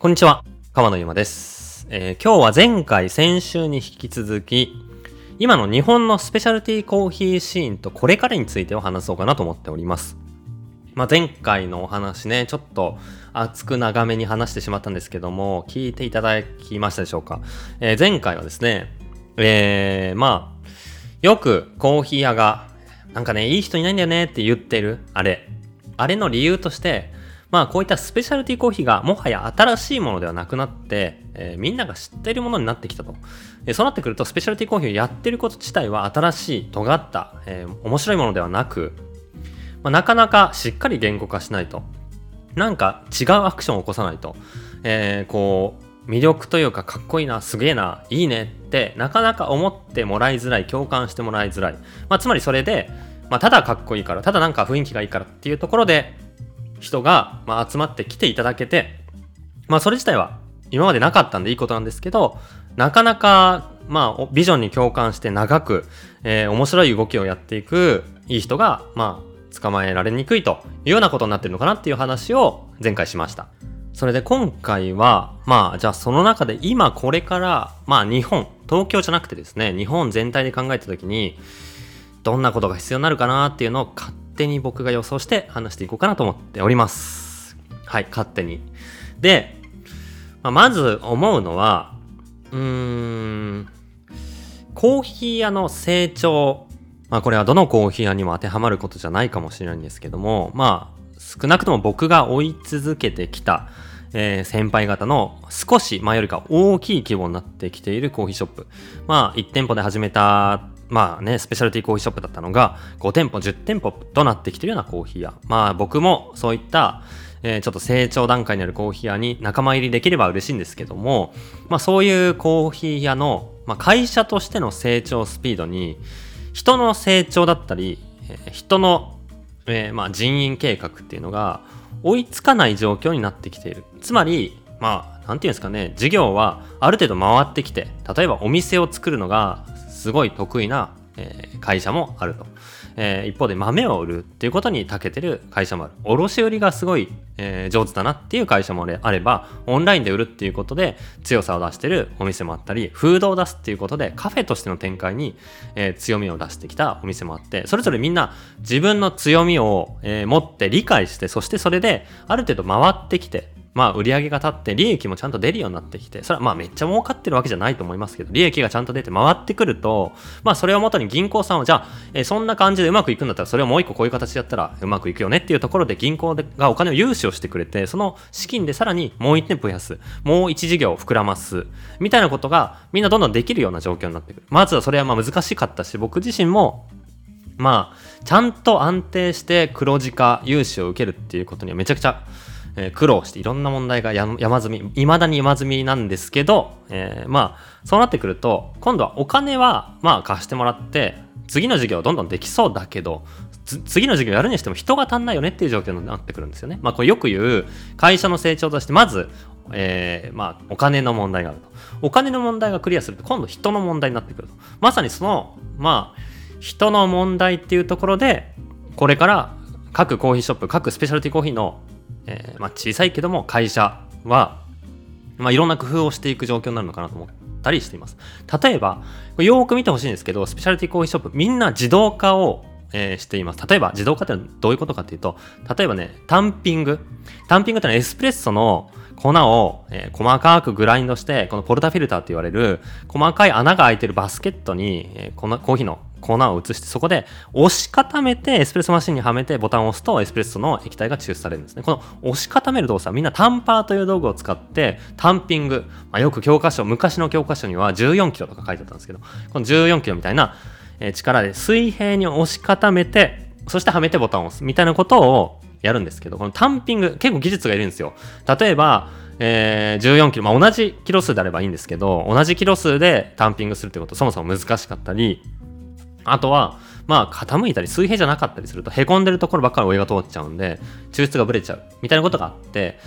こんにちは、川野ゆまです、えー、今日は前回、先週に引き続き、今の日本のスペシャルティーコーヒーシーンとこれからについてを話そうかなと思っております。まあ、前回のお話ね、ちょっと熱く長めに話してしまったんですけども、聞いていただきましたでしょうか。えー、前回はですね、えー、まあ、よくコーヒー屋が、なんかね、いい人いないんだよねって言ってる、あれ。あれの理由として、まあこういったスペシャルティコーヒーがもはや新しいものではなくなって、えー、みんなが知っているものになってきたと。えー、そうなってくるとスペシャルティコーヒーをやってること自体は新しい、尖った、えー、面白いものではなく、まあ、なかなかしっかり言語化しないと。なんか違うアクションを起こさないと。えー、こう、魅力というかかっこいいな、すげえな、いいねってなかなか思ってもらいづらい、共感してもらいづらい。まあつまりそれで、まあただかっこいいから、ただなんか雰囲気がいいからっていうところで、人が、まあ、集まってきていただけて、まあ、それ自体は今までなかったんでいいことなんですけど、なかなか、まあ、ビジョンに共感して長く、えー、面白い動きをやっていくいい人が、まあ、捕まえられにくいというようなことになってるのかなっていう話を前回しました。それで今回は、まあ、じゃあその中で今これから、まあ日本、東京じゃなくてですね、日本全体で考えた時に、どんなことが必要になるかなっていうのを勝手に僕が予想して話していこうかなと思っております。はい、勝手に。で、ま、まず思うのは、うーん、コーヒー屋の成長。まあこれはどのコーヒー屋にも当てはまることじゃないかもしれないんですけども、まあ少なくとも僕が追い続けてきた、えー、先輩方の少し前よりか大きい規模になってきているコーヒーショップ。まあ1店舗で始めたまあね、スペシャルティーコーヒーショップだったのが、5店舗、10店舗となってきてるようなコーヒー屋。まあ僕もそういった、えー、ちょっと成長段階にあるコーヒー屋に仲間入りできれば嬉しいんですけども、まあそういうコーヒー屋の、まあ、会社としての成長スピードに、人の成長だったり、えー、人の、えー、まあ人員計画っていうのが追いつかない状況になってきている。つまり、まあ、なんていうんですかね、事業はある程度回ってきて、例えばお店を作るのがすごい得意な、え、会社もあると。え、一方で豆を売るっていうことに長けてる会社もある。卸売がすごい、え、上手だなっていう会社もあれば、オンラインで売るっていうことで強さを出してるお店もあったり、フードを出すっていうことでカフェとしての展開に、え、強みを出してきたお店もあって、それぞれみんな自分の強みを、え持って理解して、そしてそれである程度回ってきて、まあ売り上げが立って利益もちゃんと出るようになってきて、それはまあめっちゃ儲かってるわけじゃないと思いますけど、利益がちゃんと出て回ってくると、まあそれをもとに銀行さんはじゃあ、えー、そんな感じでうまくいくんだったらそれをもう一個こういう形でやったらうまくいくよねっていうところで銀行がお金を融資をしてくれて、その資金でさらにもう一店増やす、もう一事業を膨らます、みたいなことがみんなどんどんできるような状況になってくる。まずはそれはまあ難しかったし、僕自身もまあ、ちゃんと安定して黒字化融資を受けるっていうことにはめちゃくちゃえー、苦労していろんな問題が山積み、未だに山積みなんですけど、えー、まあ、そうなってくると、今度はお金は、まあ貸してもらって、次の事業どんどんできそうだけど、次の事業やるにしても人が足んないよねっていう状況になってくるんですよね。まあこれよく言う会社の成長としてまず、えー、まあお金の問題があると。お金の問題がクリアすると今度人の問題になってくると。まさにその、まあ人の問題っていうところでこれから各コーヒーショップ各スペシャルティコーヒーのえー、まあ、小さいけども会社は、まあ、いろんな工夫をしていく状況になるのかなと思ったりしています。例えば、よく見てほしいんですけど、スペシャルティコーヒーショップ、みんな自動化を、えー、しています。例えば、自動化ってのはどういうことかっていうと、例えばね、タンピング。タンピングってのはエスプレッソの粉を、えー、細かくグラインドして、このポルタフィルターって言われる、細かい穴が開いてるバスケットに、えー、コーヒーの粉を移して、そこで押し固めて、エスプレッソマシンにはめてボタンを押すと、エスプレッソの液体が抽出されるんですね。この押し固める動作、みんなタンパーという道具を使って、タンピング、まあ、よく教科書、昔の教科書には14キロとか書いてあったんですけど、この14キロみたいな、力で水平に押し固めて、そしてはめてボタンを押すみたいなことをやるんですけど、このタンピング、結構技術がいるんですよ。例えば、えー、14キロ、まあ、同じキロ数であればいいんですけど、同じキロ数でタンピングするってことそもそも難しかったり、あとは、まあ、傾いたり、水平じゃなかったりすると、凹んでるところばっかりお湯が通っちゃうんで、抽出がブレちゃう、みたいなことがあって、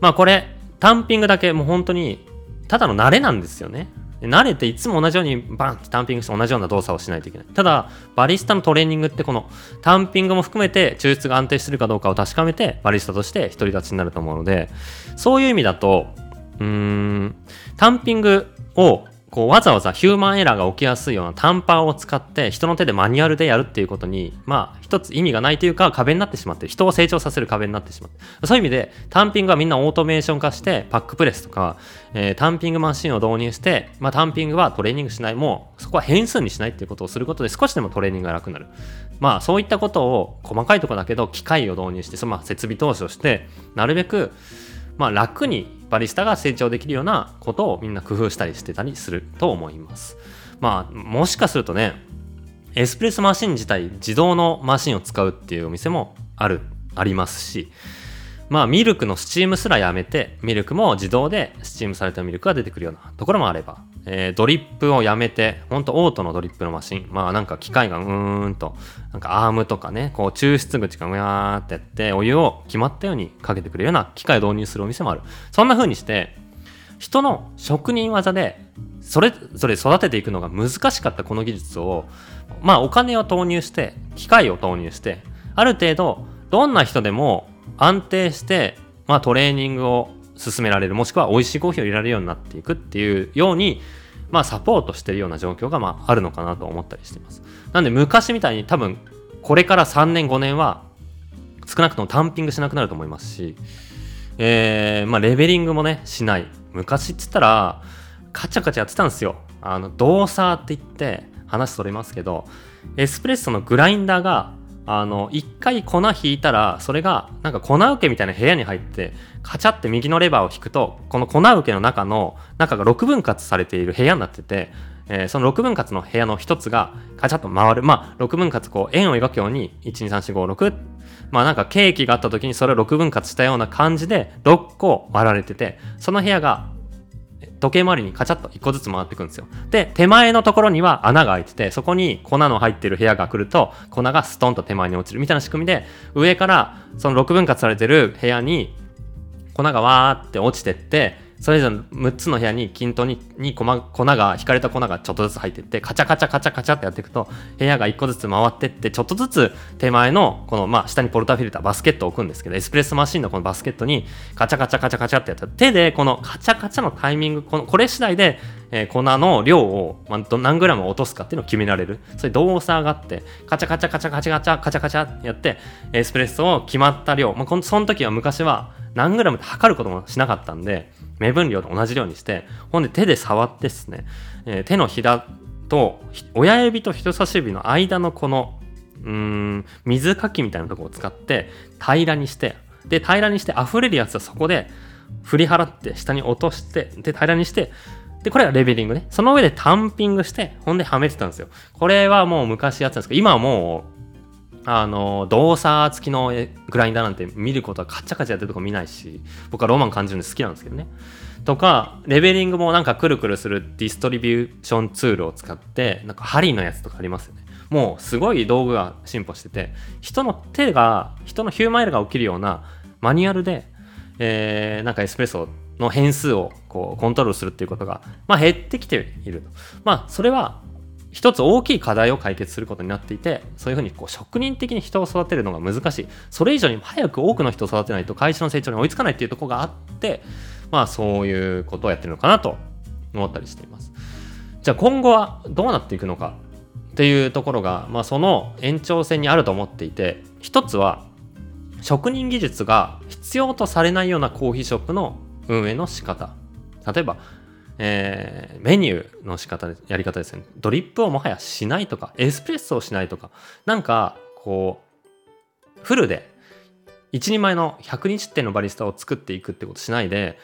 まあこれ、単品だけもう本当に、ただの慣れなんですよね。慣れていつも同じようにバンってタンピングして同じような動作をしないといけない。ただ、バリスタのトレーニングってこのタンピングも含めて抽出が安定してるかどうかを確かめてバリスタとして独り立ちになると思うので、そういう意味だと、うーん、タンピングをこうわざわざヒューマンエラーが起きやすいようなタンパーを使って人の手でマニュアルでやるっていうことにまあ一つ意味がないというか壁になってしまって人を成長させる壁になってしまって。そういう意味でタンピングはみんなオートメーション化してパックプレスとか、えー、タンピングマシンを導入して、まあ、タンピングはトレーニングしない。もうそこは変数にしないっていうことをすることで少しでもトレーニングが楽になる。まあそういったことを細かいとこだけど機械を導入してそのま設備投資をしてなるべくまあ、楽にバリスタが成長できるようなことをみんな工夫したりしてたりすると思います。まあ、もしかするとね、エスプレッソマシン自体自動のマシンを使うっていうお店もある、ありますし、まあミルクのスチームすらやめて、ミルクも自動でスチームされたミルクが出てくるようなところもあれば、えー、ドリップをやめて、ほんとオートのドリップのマシン、まあなんか機械がうーんと、なんかアームとかね、こう抽出口がうやーってやって、お湯を決まったようにかけてくれるような機械を導入するお店もある。そんな風にして、人の職人技で、それぞれ育てていくのが難しかったこの技術を、まあお金を投入して、機械を投入して、ある程度、どんな人でも安定して、まあ、トレーニングを進められるもしくは美味しいコーヒーを入れられるようになっていくっていうように、まあ、サポートしてるような状況が、まあ、あるのかなと思ったりしています。なんで昔みたいに多分これから3年5年は少なくともタンピングしなくなると思いますし、えー、まあ、レベリングもねしない昔っつったらカチャカチャやってたんですよあの動作って言って話それますけどエスプレッソのグラインダーがあの、一回粉引いたら、それが、なんか粉受けみたいな部屋に入って、カチャって右のレバーを引くと、この粉受けの中の、中が6分割されている部屋になってて、えー、その6分割の部屋の一つが、カチャッと回る。まあ、6分割こう、円を描くように、1、2、3、4、5、6。まあなんかケーキがあった時にそれを6分割したような感じで6個割られてて、その部屋が時計回りにカチャッと1個ずつ回っていくんですよ。で、手前のところには穴が開いてて、そこに粉の入ってる部屋が来ると、粉がストンと手前に落ちるみたいな仕組みで、上からその6分割されてる部屋に粉がわーって落ちてって、それぞれ6つの部屋に均等にに粉粉が引かれた粉がちょっとずつ入ってってカチャカチャカチャカチャってやっていくと部屋が1個ずつ回ってってちょっとずつ手前のこのまあ下にポルタフィルターバスケットを置くんですけどエスプレッソマシンのこのバスケットにカチャカチャカチャカチャってやった手でこのカチャカチャのタイミングこのこれ次第で、えー、粉の量を、まあ、何グラム落とすかっていうのを決められる。そういう動作があってカチャカチャカチャカチャカチャカチャカチャやってエスプレッソを決まった量、まあ、その時は昔は何グラムって測ることもしなかったんで目分量と同じ量にして、ほんで手で触ってですね、えー、手のひらと親指と人差し指の間のこの、うん、水かきみたいなとこを使って平らにして、で、平らにして溢れるやつはそこで振り払って下に落として、で、平らにして、で、これがレベリングね。その上でタンピングして、ほんではめてたんですよ。これはもう昔やってたんですけど、今はもうあの動作付きのグラインダーなんて見ることはカチャカチャやってるとこ見ないし僕はロマン感じるんで好きなんですけどねとかレベリングもなんかくるくるするディストリビューションツールを使ってなんか針のやつとかありますよねもうすごい道具が進歩してて人の手が人のヒューマイルが起きるようなマニュアルで、えー、なんかエスプレッソの変数をこうコントロールするっていうことが、まあ、減ってきていると。まあそれは一つ大きい課題を解決することになっていてそういうふうにこう職人的に人を育てるのが難しい。それ以上に早く多くの人を育てないと会社の成長に追いつかないっていうところがあってまあそういうことをやってるのかなと思ったりしています。じゃあ今後はどうなっていくのかっていうところが、まあ、その延長線にあると思っていて一つは職人技術が必要とされないようなコーヒーショップの運営の仕方。例えばえー、メニューの仕方、やり方ですね。ドリップをもはやしないとか、エスプレッソをしないとか、なんか、こう、フルで、一人前の100日店のバリスタを作っていくってことしないで、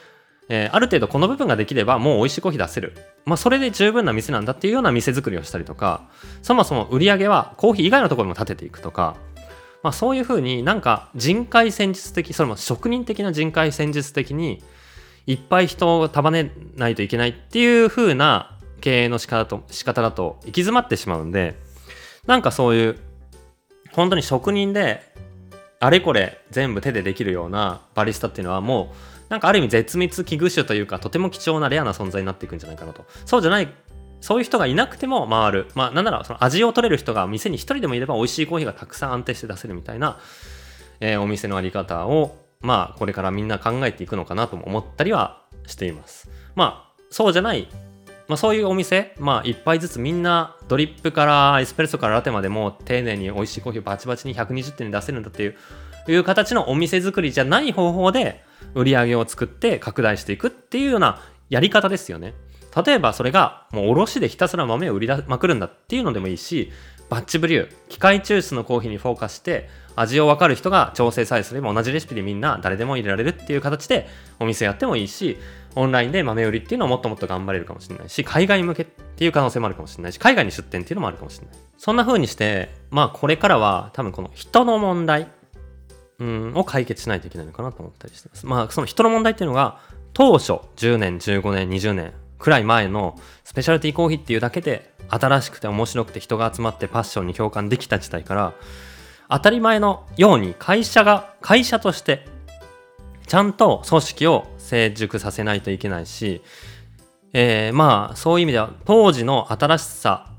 えー、ある程度この部分ができればもう美味しいコーヒー出せる。まあそれで十分な店なんだっていうような店作りをしたりとか、そもそも売り上げはコーヒー以外のところにも立てていくとか、まあそういうふうになんか人海戦術的、それも職人的な人海戦術的に、いっぱい人を束ねないといけないっていう風な経営の仕方と仕方だと行き詰まってしまうんでなんかそういう本当に職人であれこれ全部手でできるようなバリスタっていうのはもうなんかある意味絶滅危惧種というかとても貴重なレアな存在になっていくんじゃないかなと。そうじゃないそういう人がいなくても回る。まあなんならその味を取れる人が店に一人でもいれば美味しいコーヒーがたくさん安定して出せるみたいな、えー、お店のあり方をまあこれからみんな考えていくのかなとも思ったりはしています。まあ、そうじゃない、まあそういうお店、まあ一杯ずつみんなドリップからエスプレッソからラテまでも丁寧に美味しいコーヒーバチバチに120点で出せるんだっていういう形のお店作りじゃない方法で売り上げを作って拡大していくっていうようなやり方ですよね。例えばそれがもう卸でひたすら豆を売りまくるんだっていうのでもいいし、バッチブリュー、機械抽出のコーヒーにフォーカスして味を分かる人が調整さえすれば同じレシピでみんな誰でも入れられるっていう形でお店やってもいいし、オンラインで豆売りっていうのをもっともっと頑張れるかもしれないし、海外向けっていう可能性もあるかもしれないし、海外に出店っていうのもあるかもしれない。そんな風にして、まあこれからは多分この人の問題、うん、を解決しないといけないのかなと思ったりしてます。まあその人の問題っていうのが、当初10年、15年、20年くらい前のスペシャルティーコーヒーっていうだけで新しくて面白くて人が集まってパッションに共感できた時代から当たり前のように会社が会社としてちゃんと組織を成熟させないといけないし、えー、まあそういう意味では当時の新しさ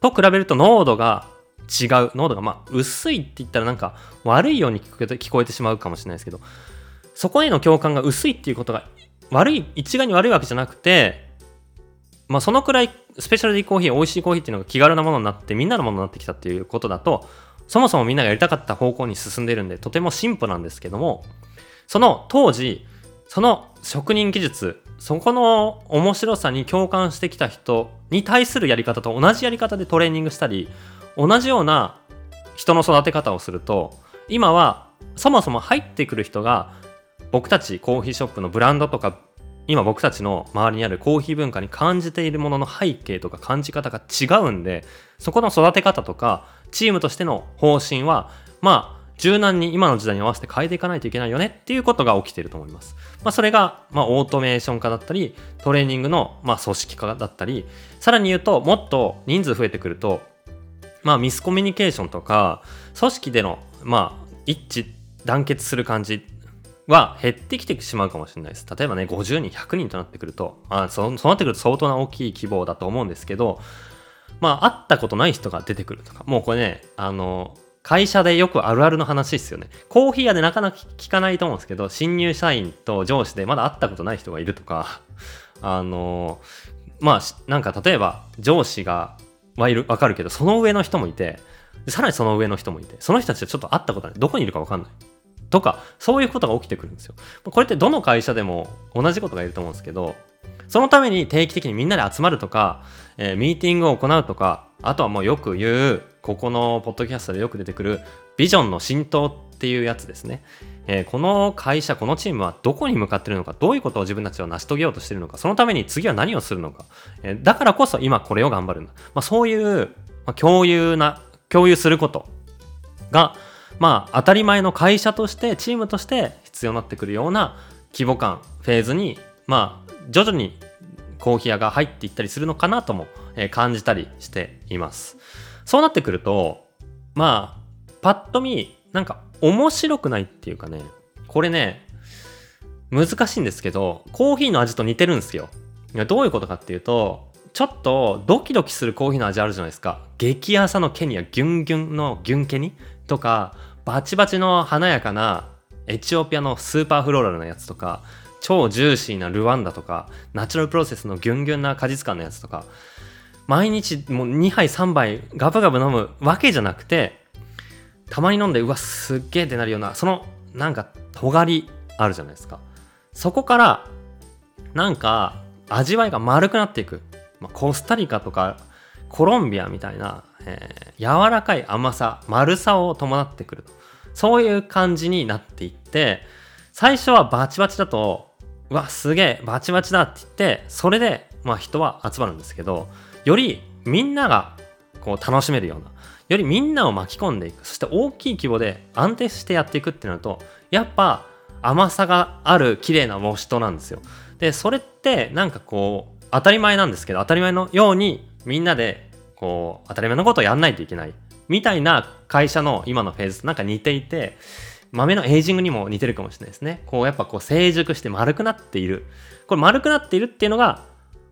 と比べると濃度が違う。濃度がまあ薄いって言ったらなんか悪いように聞こえてしまうかもしれないですけどそこへの共感が薄いっていうことが悪い一概に悪いわけじゃなくてまあそのくらいスペシャルティコーヒー美味しいコーヒーっていうのが気軽なものになってみんなのものになってきたっていうことだとそもそもみんながやりたかった方向に進んでいるんでとても進歩なんですけどもその当時その職人技術そこの面白さに共感してきた人に対するやり方と同じやり方でトレーニングしたり同じような人の育て方をすると今はそもそも入ってくる人が僕たちコーヒーショップのブランドとか今僕たちの周りにあるコーヒー文化に感じているものの背景とか感じ方が違うんでそこの育て方とかチームとしての方針はまあ柔軟に今の時代に合わせて変えていかないといけないよねっていうことが起きていると思います。まあ、それが、まあ、オートメーション化だったり、トレーニングの、まあ、組織化だったり、さらに言うと、もっと人数増えてくると、まあ、ミスコミュニケーションとか、組織での、まあ、一致団結する感じは減ってきてしまうかもしれないです。例えばね、50人、100人となってくると、あ、そうなってくると相当な大きい規模だと思うんですけど、まあ、会ったことない人が出てくるとか、もうこれね、あの、会社でよくあるあるの話ですよね。コーヒー屋でなかなか聞かないと思うんですけど、新入社員と上司でまだ会ったことない人がいるとか、あの、まあ、なんか例えば上司がはいる、わかるけど、その上の人もいて、さらにその上の人もいて、その人たちはちょっと会ったことない。どこにいるかわかんない。とか、そういうことが起きてくるんですよ。これってどの会社でも同じことがいると思うんですけど、そのために定期的にみんなで集まるとか、えー、ミーティングを行うとか、あとはもうよく言う、ここのポッドキャストでよく出てくるビジョンの浸透っていうやつですね。えー、この会社、このチームはどこに向かってるのか、どういうことを自分たちは成し遂げようとしてるのか、そのために次は何をするのか、えー、だからこそ今これを頑張るんだ。まあ、そういう、まあ、共有な、共有することが、まあ当たり前の会社としてチームとして必要になってくるような規模感フェーズにまあ徐々にコーヒー屋が入っていったりするのかなとも、感じたりしています。そうなってくるとまあパッと見なんか面白くないっていうかねこれね難しいんですけどコーヒーの味と似てるんですよ。どういうことかっていうとちょっとドキドキするコーヒーの味あるじゃないですか。激朝のケニアギュンギュンのギュンケニとかバチバチの華やかなエチオピアのスーパーフローラルなやつとか超ジューシーなルワンダとかナチュラルプロセスのギュンギュンな果実感のやつとか毎日もう2杯3杯ガブガブ飲むわけじゃなくてたまに飲んでうわすっげえってなるようなそのなんか尖りあるじゃないですか。そこからなんか味わいが丸くなっていく、まあ、コスタリカとかコロンビアみたいな、えー、柔らかい甘さ丸さを伴ってくるそういう感じになっていって、最初はバチバチだと、うわ、すげえ、バチバチだって言って、それで、まあ人は集まるんですけど、よりみんながこう楽しめるような、よりみんなを巻き込んでいく、そして大きい規模で安定してやっていくってなると、やっぱ甘さがある綺麗なウォシトなんですよ。で、それってなんかこう、当たり前なんですけど、当たり前のようにみんなでこう、当たり前のことをやんないといけない。みたいな会社の今のフェーズとなんか似ていて、豆のエイジングにも似てるかもしれないですね。こうやっぱこう成熟して丸くなっている。これ丸くなっているっていうのが、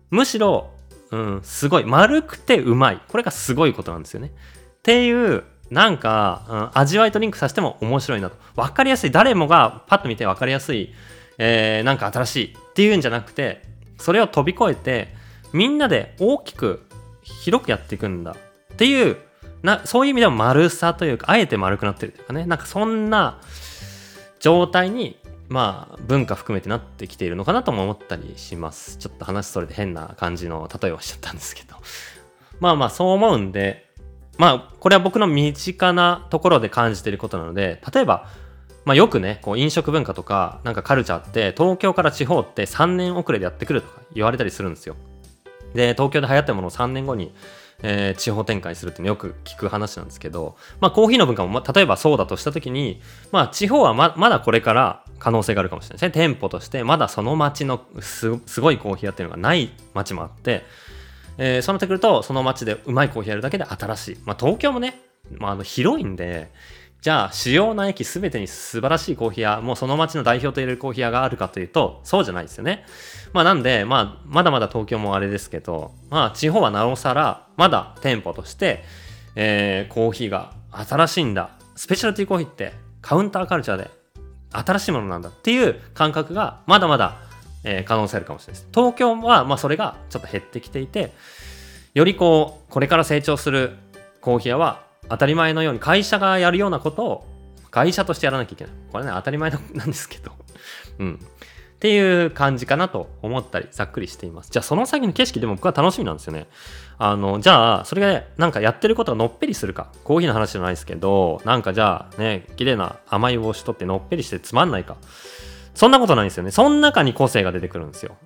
むしろ、うん、すごい。丸くてうまい。これがすごいことなんですよね。っていう、なんか、うん、味わいとリンクさせても面白いなと。わかりやすい。誰もがパッと見てわかりやすい、えー、なんか新しいっていうんじゃなくてそれを飛び越えてみんなで大きく広くやっていくんだっていうなそういう意味でも丸さというかあえて丸くなってるというかね。なんかそんな状態にまあ文化含めてなってきているのかなとも思ったりします。ちょっと話それで変な感じの例えをしちゃったんですけど。まあまあそう思うんでまあこれは僕の身近なところで感じていることなので例えばまあ、よくねこう飲食文化とかなんかカルチャーって東京から地方って3年遅れでやってくるとか言われたりするんですよ。で東京で流行ったものを3年後にえー、地方展開するってよく聞く話なんですけど、まあ、コーヒーの文化も、ま、例えばそうだとした時に、まあ、地方はままだこれから可能性があるかもしれないですね。店舗としてまだその町のすすごいコーヒー屋っていうのがない町もあって、えー、そうなってくるとその町でうまいコーヒーやるだけで新しい、まあ、東京もね、まあ、あの広いんでじゃあ主要な駅全てに素晴らしいコーヒー屋もうその町の代表と言えるコーヒー屋があるかというとそうじゃないですよね。まあなんで、まあ、まだまだ東京もあれですけどまあ地方はなおさらまだ店舗として、えー、コーヒーが新しいんだ。スペシャルティーコーヒーってカウンターカルチャーで新しいものなんだっていう感覚がまだまだ、えー、可能性あるかもしれないです。東京はまあそれがちょっと減ってきていてよりこうこれから成長するコーヒー屋は当たり前のように会社がやるようなことを会社としてやらなきゃいけない。これね、当たり前なんですけど。うん。っていう感じかなと思ったり、ざっくりしています。じゃあ、その先の景色でも僕は楽しみなんですよね。あの、じゃあ、それが、ね、なんかやってることがのっぺりするか。コーヒーの話じゃないですけど、なんかじゃあ、ね、綺麗な甘い帽子取ってのっぺりしてつまんないか。そんなことないんですよね。その中に個性が出てくるんですよ。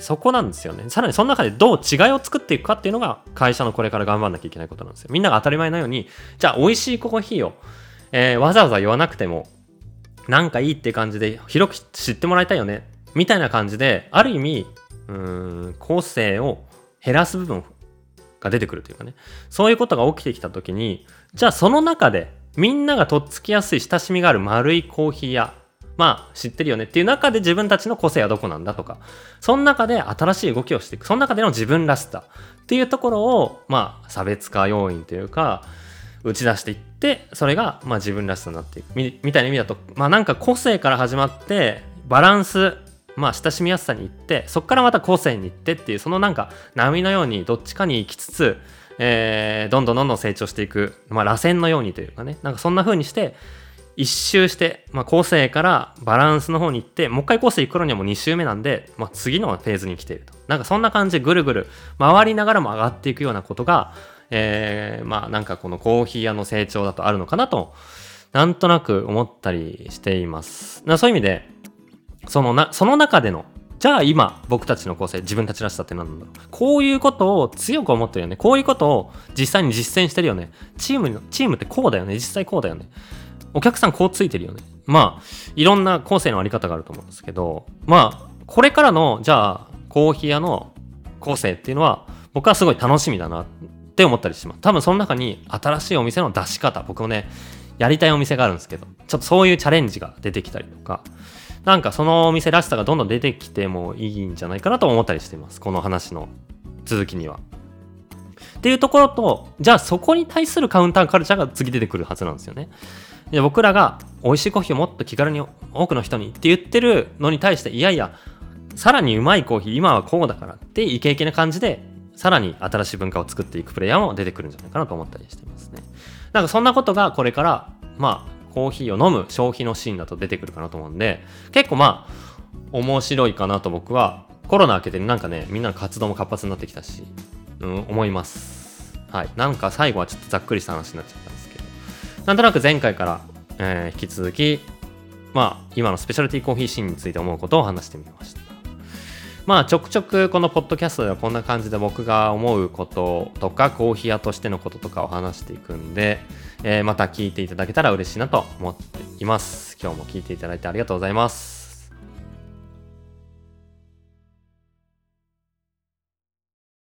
そこなんですよね。さらにその中でどう違いを作っていくかっていうのが会社のこれから頑張んなきゃいけないことなんですよ。みんなが当たり前のように、じゃあ美味しいコーヒーを、えー、わざわざ言わなくても、なんかいいって感じで広く知ってもらいたいよね。みたいな感じで、ある意味、うん、個性を減らす部分が出てくるというかね。そういうことが起きてきた時に、じゃあその中でみんながとっつきやすい親しみがある丸いコーヒー屋まあ知ってるよね。っていう中で自分たちの個性はどこなんだとか、その中で新しい動きをしていく、その中での自分らしさ。っていうところを、まあ差別化要因というか、打ち出していって、それがまあ自分らしさになっていく。みみたいな意味だと、まあなんか個性から始まって、バランス、まあ親しみやすさに行って、そこからまた個性に行ってっていう、そのなんか波のようにどっちかに行きつつ、えー、どんどんどんどん成長していく、まあ螺旋のようにというかね、なんかそんな風にして、一周して、まあ、構成からバランスの方に行って、もう一回構成行く頃にはもう2周目なんで、まあ、次のフェーズに来ていると。なんかそんな感じでぐるぐる回りながらも上がっていくようなことが、えー、まあなんかこのコーヒー屋の成長だとあるのかなと、なんとなく思ったりしています。そういう意味で、そのな、その中でのじゃあ今僕たちの個性自分たちらしさって何なんだろう。こういうことを強く思ってるよね。こういうことを実際に実践してるよね。チームチームってこうだよね。実際こうだよね。お客さんこうついてるよね。まあ、いろんな構成のあり方があると思うんですけど、まあ、これからの、じゃあ、コーヒー屋の構成っていうのは、僕はすごい楽しみだなって思ったりします。多分その中に新しいお店の出し方、僕もね、やりたいお店があるんですけど、ちょっとそういうチャレンジが出てきたりとか、なんかそのお店らしさがどんどん出てきてもいいんじゃないかなと思ったりしています。この話の続きには。っていうところと、じゃあそこに対するカウンターカルチャーが次出てくるはずなんですよね。で僕らが美味しいコーヒーをもっと気軽に多くの人にって言ってるのに対していやいやさらにうまいコーヒー今はこうだからってイケイケな感じでさらに新しい文化を作っていくプレイヤーも出てくるんじゃないかなと思ったりしてますね。なんかそんなことがこれからまあコーヒーを飲む消費のシーンだと出てくるかなと思うんで結構まあ面白いかなと僕はコロナ明けてなんかねみんなの活動も活発になってきたし、うん、思います。はい。なんか最後はちょっとざっくりした話になっちゃったんですなんとなく前回から、えー、引き続き、まあ、今のスペシャルティーコーヒーシーンについて思うことを話してみました。まあ、ちょくちょくこのポッドキャストではこんな感じで僕が思うこととか、コーヒー屋としてのこととかを話していくんで、えー、また聞いていただけたら嬉しいなと思っています。今日も聞いていただいてありがとうございます。